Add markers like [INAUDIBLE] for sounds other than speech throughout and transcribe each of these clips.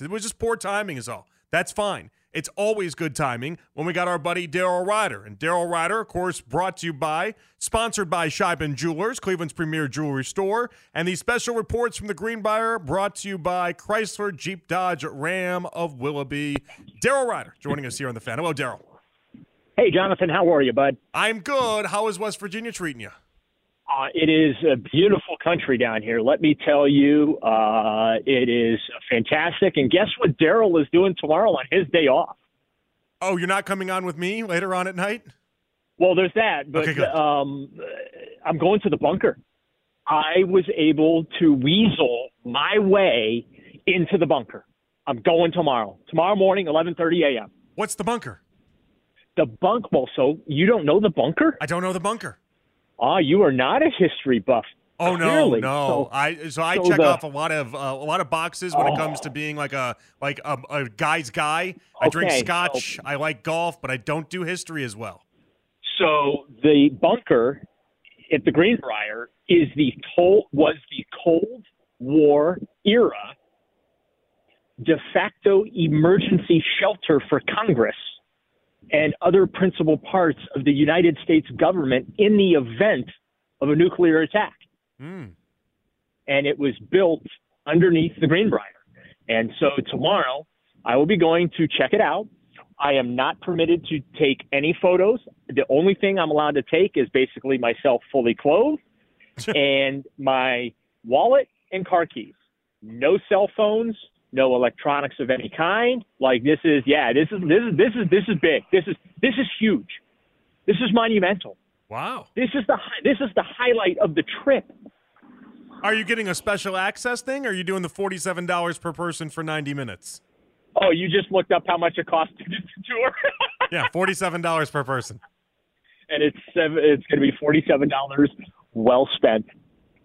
minutes. It was just poor timing, is all. That's fine. It's always good timing when we got our buddy Daryl Ruiter. And Daryl Ruiter, of course, brought to you by, sponsored by Sheiban Jewelers, Cleveland's premier jewelry store. And these special reports from the Greenbrier brought to you by Chrysler, Jeep, Dodge, Ram of Willoughby. Daryl Ruiter joining us here on the fan. Hello, Daryl. Hey, Jonathan, how are you, bud? I'm good. How is West Virginia treating you? Uh, it is a beautiful country down here. Let me tell you, uh, it is fantastic. And guess what Daryl is doing tomorrow on his day off? Oh, you're not coming on with me later on at night? Well, there's that, but Okay, um, I'm going to the bunker. I was able to weasel my way into the bunker. I'm going tomorrow. Tomorrow morning, 11:30 a.m. What's the bunker? The bunk. Well, so you don't know the bunker? I don't know the bunker. Ah, you are not a history buff. Oh no, Clearly. no! So- I so I so check the- off a lot of uh, a lot of boxes when it comes to being like a like a, a guy's guy. I drink Okay, scotch. I like golf, but I don't do history as well. So the bunker at the Greenbrier is the cold was the Cold War era de facto emergency shelter for Congress and other principal parts of the United States government in the event of a nuclear attack. Hmm. And it was built underneath the Greenbrier. And so tomorrow I will be going to check it out. I am not permitted to take any photos. The only thing I'm allowed to take is basically myself fully clothed [LAUGHS] and my wallet and car keys. No cell phones, no electronics of any kind. Like this is yeah, this is this is this is this is big. This is this is huge. This is monumental. Wow. This is the this is the highlight of the trip. Are you getting a special access thing? Or are you doing the forty-seven dollars per person for ninety minutes? Oh, you just looked up how much it costs to do the tour, [LAUGHS] Yeah, forty-seven dollars per person. and it's seven, it's going to be forty seven dollars, well spent.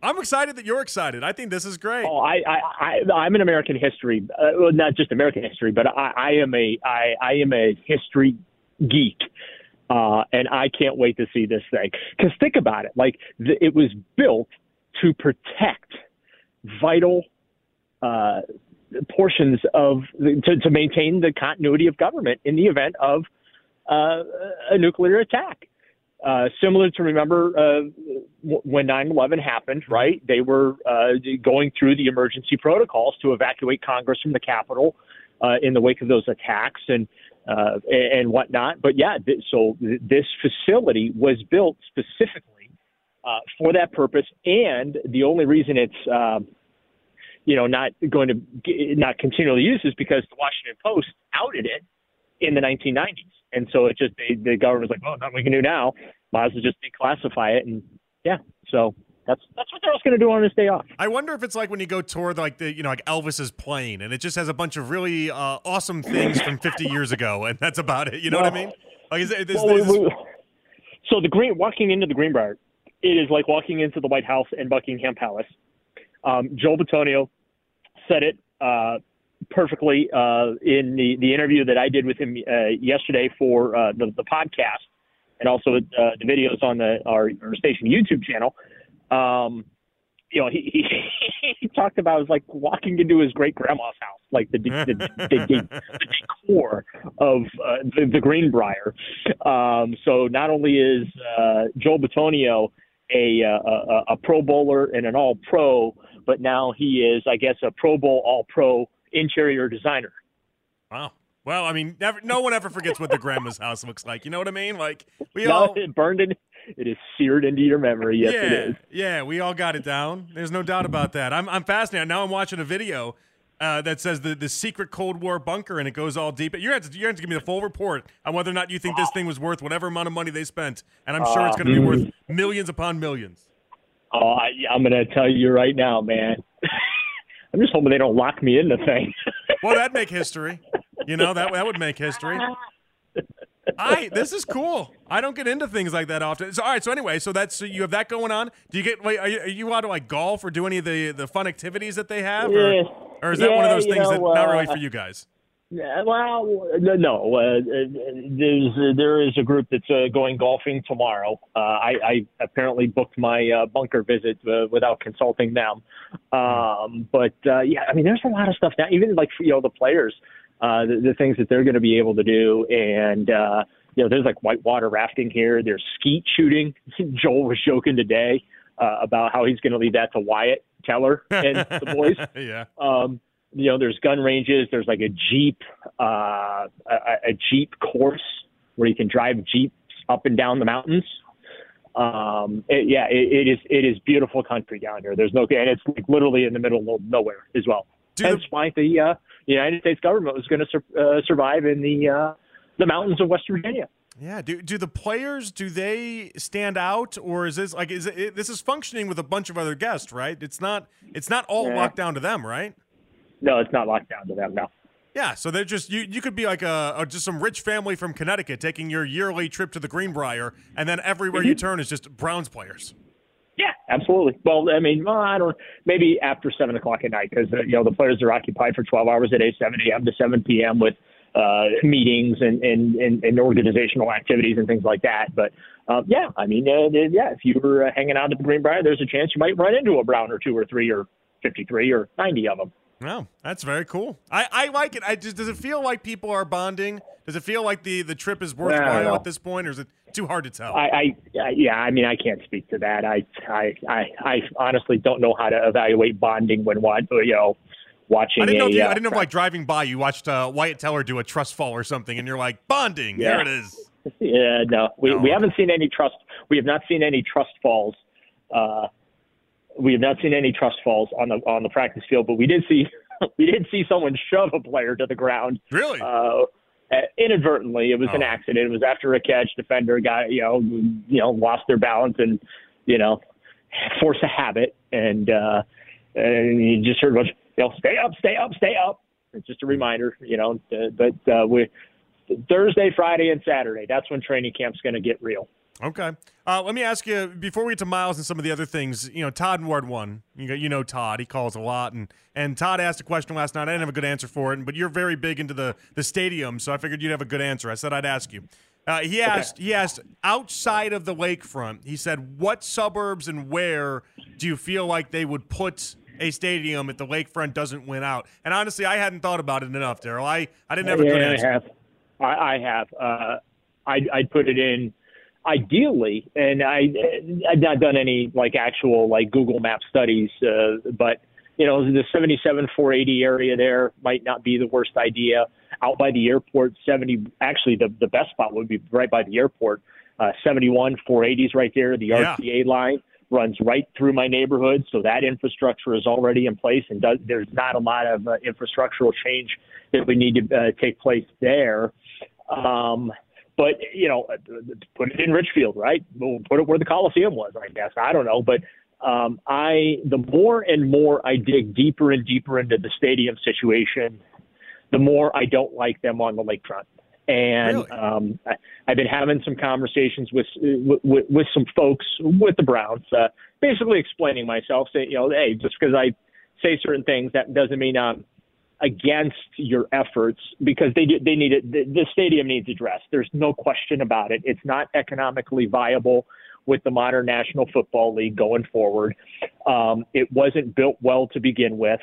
I'm excited that you're excited. I think this is great. Oh, I, I, I I'm an American history, uh, well, not just American history, but I, I am a I, I am a history geek, uh, and I can't wait to see this thing. Because think about it, like it was built to protect vital uh, portions of to, to maintain the continuity of government in the event of uh, a nuclear attack. Uh, similar to remember uh, when 9/11 happened, right? They were uh, going through the emergency protocols to evacuate Congress from the Capitol uh, in the wake of those attacks and uh, and whatnot. But yeah, th- so th- this facility was built specifically uh, for that purpose, and the only reason it's um, you know not going to not continually used is because the Washington Post outed it in the 1990s. And so it just they, the government was like, oh, nothing we can do now. Might as well just declassify it. And yeah, so that's that's what they're also going to do on this day off. I wonder if it's like when you go tour like the you know like Elvis's plane, and it just has a bunch of really uh, awesome things from 50 years ago, and that's about it. You know what I mean? Like is, it- is, Well, is- we- we- so the green walking into the Greenbrier, it is like walking into the White House and Buckingham Palace. Um, Joel Bitonio said it uh, perfectly uh, in the, the interview that I did with him uh, yesterday for uh, the, the podcast, and also uh, the videos on the our, our station YouTube channel. Um, you know, he, he [LAUGHS] he talked about it was like walking into his great grandma's house, like the the, the, the, decor of uh, the, the Greenbrier. Um, so not only is uh, Joel Bitonio a, uh, a a Pro Bowler and an All Pro, but now he is, I guess, a Pro Bowl All Pro interior designer. wow. Well, I mean, never, no one ever forgets what the grandma's house looks like. You know what I mean? Like we No, all, it burned in. It is seared into your memory. Yes, yeah, it is. yeah, we all got it down. There's no doubt about that. I'm, I'm fascinated. Now I'm watching a video uh, that says the, the secret Cold War bunker, and it goes all deep. You're going to, you're to give me the full report on whether or not you think this thing was worth whatever amount of money they spent, and I'm sure it's going to be worth millions upon millions. Oh, I, I'm going to tell you right now, man. [LAUGHS] I'm just hoping they don't lock me in the thing. [LAUGHS] Well, that'd make history. You know that that would make history. I this is cool. I don't get into things like that often. So all right. So anyway, so that's so you have that going on. Do you get? Wait, are you, are you out to like golf or do any of the the fun activities that they have, or, Yeah. or is that one of those things that know, not really uh, for you guys? Yeah, well, no. Uh, there's uh, there is a group that's uh, going golfing tomorrow. Uh, I, I apparently booked my uh, bunker visit uh, without consulting them. Um, but uh, yeah, I mean, there's a lot of stuff now. Even like you know the players, uh, the, the things that they're going to be able to do, and uh, you know, there's like whitewater rafting here. There's skeet shooting. [LAUGHS] Joel was joking today uh, about how he's going to leave that to Wyatt Teller and the boys. [LAUGHS] yeah. Um, you know, there's gun ranges. There's like a Jeep, uh, a, a Jeep course where you can drive Jeeps up and down the mountains. Um, it, yeah, it, it is it is beautiful country down here. There's no, and it's like literally in the middle of nowhere as well. Hence the- why the uh, United States government was going to sur- uh, survive in the uh, the mountains of West Virginia. Yeah. Do do the players do they stand out, or is this like is it, it- this is functioning with a bunch of other guests, right? It's not it's not all Yeah. locked down to them, right? No, it's not locked down to them now. Yeah, so they're just you. You could be like a, a just some rich family from Connecticut taking your yearly trip to the Greenbrier, and then everywhere you turn is just Browns players. Yeah, absolutely. Well, I mean, well, I don't. Maybe after seven o'clock at night, because uh, you know the players are occupied for twelve hours a day, seven a.m. to seven p.m. with uh, meetings and, and, and, and organizational activities and things like that. But uh, yeah, I mean, uh, yeah, if you were uh, hanging out at the Greenbrier, there's a chance you might run into a Brown or two or three or fifty-three or ninety of them. No, that's very cool. I, I like it. I just does it feel like people are bonding? Does it feel like the the trip is worthwhile know. at this point, or is it too hard to tell? I, I, yeah, I mean, I can't speak to that. I, I, I, I honestly don't know how to evaluate bonding when you know watching I didn't know. a. If you, uh, I didn't know if like driving by, you watched uh, Wyatt Teller do a trust fall or something, and you're like bonding. Yeah. There it is. [LAUGHS] Yeah, no, we No. we haven't seen any trust. We have not seen any trust falls. Uh, we have not seen any trust falls on the on the practice field, but we did see [LAUGHS] we did see someone shove a player to the ground Really? uh, inadvertently. It was an Oh. accident. It was after a catch. Defender got you know you know lost their balance and you know force a habit, and uh, and you just heard a bunch, you know stay up, stay up, stay up. It's just a reminder, you know. Uh, but uh, we Thursday, Friday, and Saturday. That's when training camp's going to get real. Okay. Uh, let me ask you before we get to Myles and some of the other things. You know, Todd in Ward One. You know, you know Todd. He calls a lot, and and Todd asked a question last night. I didn't have a good answer for it, but you're very big into the the stadium, so I figured you'd have a good answer. I said I'd ask you. Uh, he asked. He asked outside of the lakefront. He said, "What suburbs and where do you feel like they would put a stadium if the lakefront doesn't win out?" And honestly, I hadn't thought about it enough, Daryl. I I didn't have a good yeah, answer. I have. I, I have. Uh, I'd, I'd put it in ideally, and I I've not done any like actual like Google Map studies, uh, but you know the 77 480 area there might not be the worst idea. Out by the airport, 70 actually the the best spot would be right by the airport. Uh, 71 480s right there. The Yeah. RTA line runs right through my neighborhood, so that infrastructure is already in place, and does, there's not a lot of uh, infrastructural change that would need to uh, take place there. Um, but you know, uh, put it in Richfield, right? We'll put it where the Coliseum was, I guess. I don't know, but um, I the more and more I dig deeper and deeper into the stadium situation, the more I don't like them on the lakefront. And Really? um, I, I've been having some conversations with, with with some folks with the Browns, uh, basically explaining myself, saying, you know, hey, just because I say certain things, that doesn't mean I'm against your efforts because they they need it. The, the stadium needs addressed. There's no question about it. It's not economically viable with the modern National Football League going forward. Um, it wasn't built well to begin with.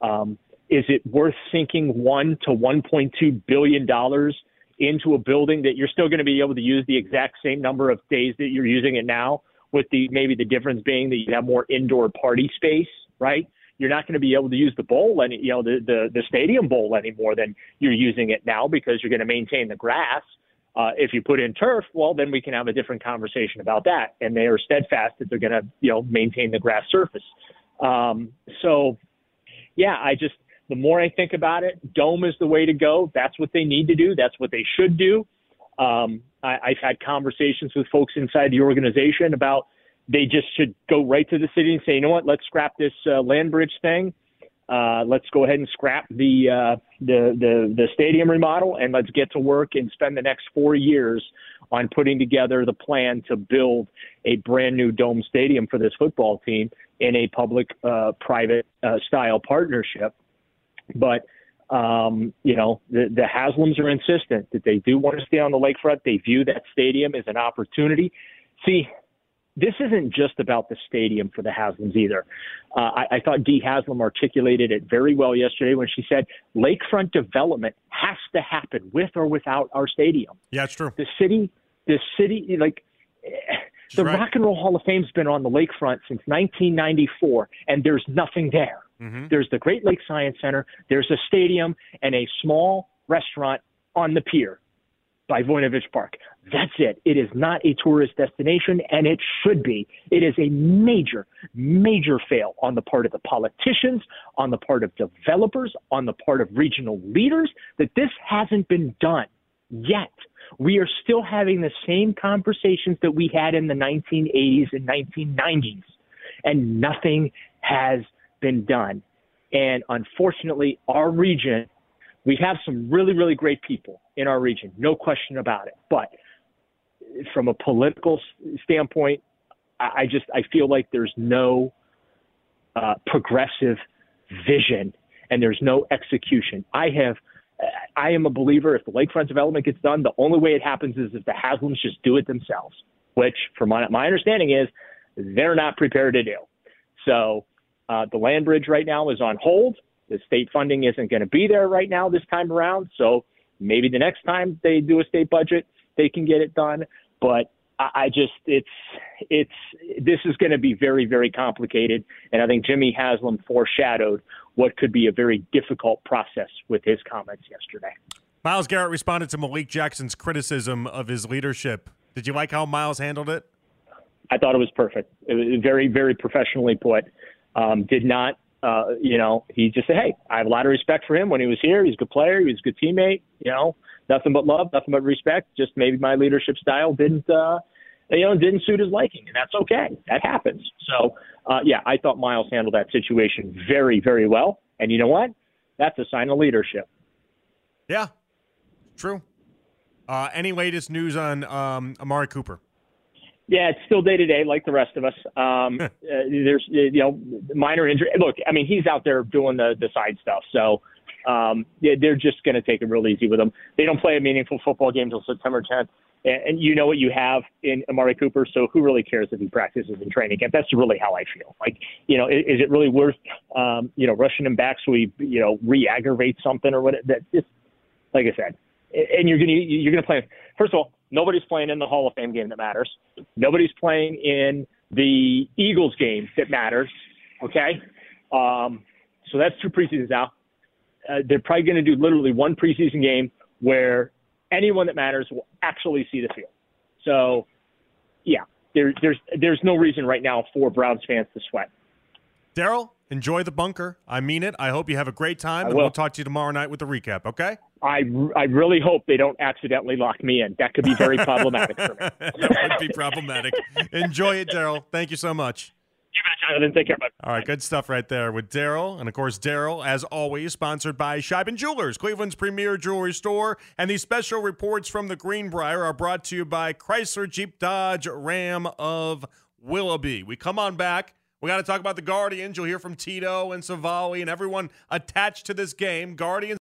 Um, is it worth sinking one to 1.2 billion dollars into a building that you're still going to be able to use the exact same number of days that you're using it now? With the maybe the difference being that you have more indoor party space, right? You're not going to be able to use the bowl any, you know, the, the the stadium bowl any more than you're using it now because you're going to maintain the grass. Uh, if you put in turf, well, then we can have a different conversation about that. And they are steadfast that they're going to, you know, maintain the grass surface. Um, so, yeah, I just the more I think about it, dome is the way to go. That's what they need to do. That's what they should do. Um, I, I've had conversations with folks inside the organization about they just should go right to the city and say, you know what, let's scrap this uh, land bridge thing. Uh, let's go ahead and scrap the, uh, the the the stadium remodel and let's get to work and spend the next four years on putting together the plan to build a brand new dome stadium for this football team in a public uh, private uh, style partnership. But Um, you know, the, the Haslams are insistent that they do want to stay on the lakefront. They view that stadium as an opportunity. See, this isn't just about the stadium for the Haslams either. Uh, I, I thought Dee Haslam articulated it very well yesterday when she said lakefront development has to happen with or without our stadium. Yeah, it's true. The city, the city, like the right. Rock and Roll Hall of Fame's been on the lakefront since 1994, and there's nothing there. Mm-hmm. There's the Great Lakes Science Center, there's a stadium, and a small restaurant on the pier by Voinovich Park. That's it. It is not a tourist destination, and it should be. It is a major, major fail on the part of the politicians, on the part of developers, on the part of regional leaders that this hasn't been done yet. We are still having the same conversations that we had in the 1980s and 1990s, and nothing has been done. And unfortunately, our region, we have some really, really great people in our region, no question about it. But from a political standpoint, I just I feel like there's no uh, progressive vision and there's no execution. I have I am a believer if the lakefront development gets done, the only way it happens is if the Haslams just do it themselves, which, from my, my understanding, is they're not prepared to do. So uh, the land bridge right now is on hold. The state funding isn't going to be there right now this time around. So maybe the next time they do a state budget, they can get it done. But I just it's it's this is going to be very very complicated, and I think Jimmy Haslam foreshadowed what could be a very difficult process with his comments yesterday. Myles Garrett responded to Malik Jackson's criticism of his leadership. Did you like how Myles handled it? I thought it was perfect. It was very very professionally put. Um, did not uh, you know, he just said, "Hey, I have a lot of respect for him when he was here. He's a good player. He was a good teammate. You know, nothing but love, nothing but respect. Just maybe my leadership style didn't, uh, you know, didn't suit his liking, and that's okay. That happens. So, uh, yeah, I thought Myles handled that situation very, very well. And you know what? That's a sign of leadership. Yeah, true. Uh, any latest news on um, Amari Cooper? Yeah, it's still day to day, like the rest of us. Um, uh, there's you know minor injury. Look, I mean he's out there doing the the side stuff, so um, yeah, they're just going to take it real easy with him. They don't play a meaningful football game until September 10th, and, and you know what you have in Amari Cooper. So who really cares if he practices in training camp? That's really how I feel. Like you know, is, is it really worth um, you know rushing him back so he you know re-aggravate something or what? That just like I said, and you're gonna you're gonna play. First of all, nobody's playing in the Hall of Fame game that matters. Nobody's playing in the Eagles game that matters. Okay, um, so that's two preseasons now. Uh, they're probably going to do literally one preseason game where anyone that matters will actually see the field. So, yeah, there, there's there's no reason right now for Browns fans to sweat. Daryl, enjoy the bunker. I mean it. I hope you have a great time, and we'll talk to you tomorrow night with the recap. Okay? I, I really hope they don't accidentally lock me in. That could be very problematic for me. [LAUGHS] that would be problematic. Enjoy it, Daryl. Thank you so much. You bet, Jonathan. Take care, bud. All right, good stuff right there with Daryl. And of course, Daryl, as always, sponsored by Sheiban Jewelers, Cleveland's premier jewelry store. And these special reports from the Greenbrier are brought to you by Chrysler Jeep Dodge Ram of Willoughby. We come on back. We got to talk about the Guardians. You'll hear from Tito and Savali and everyone attached to this game. Guardians.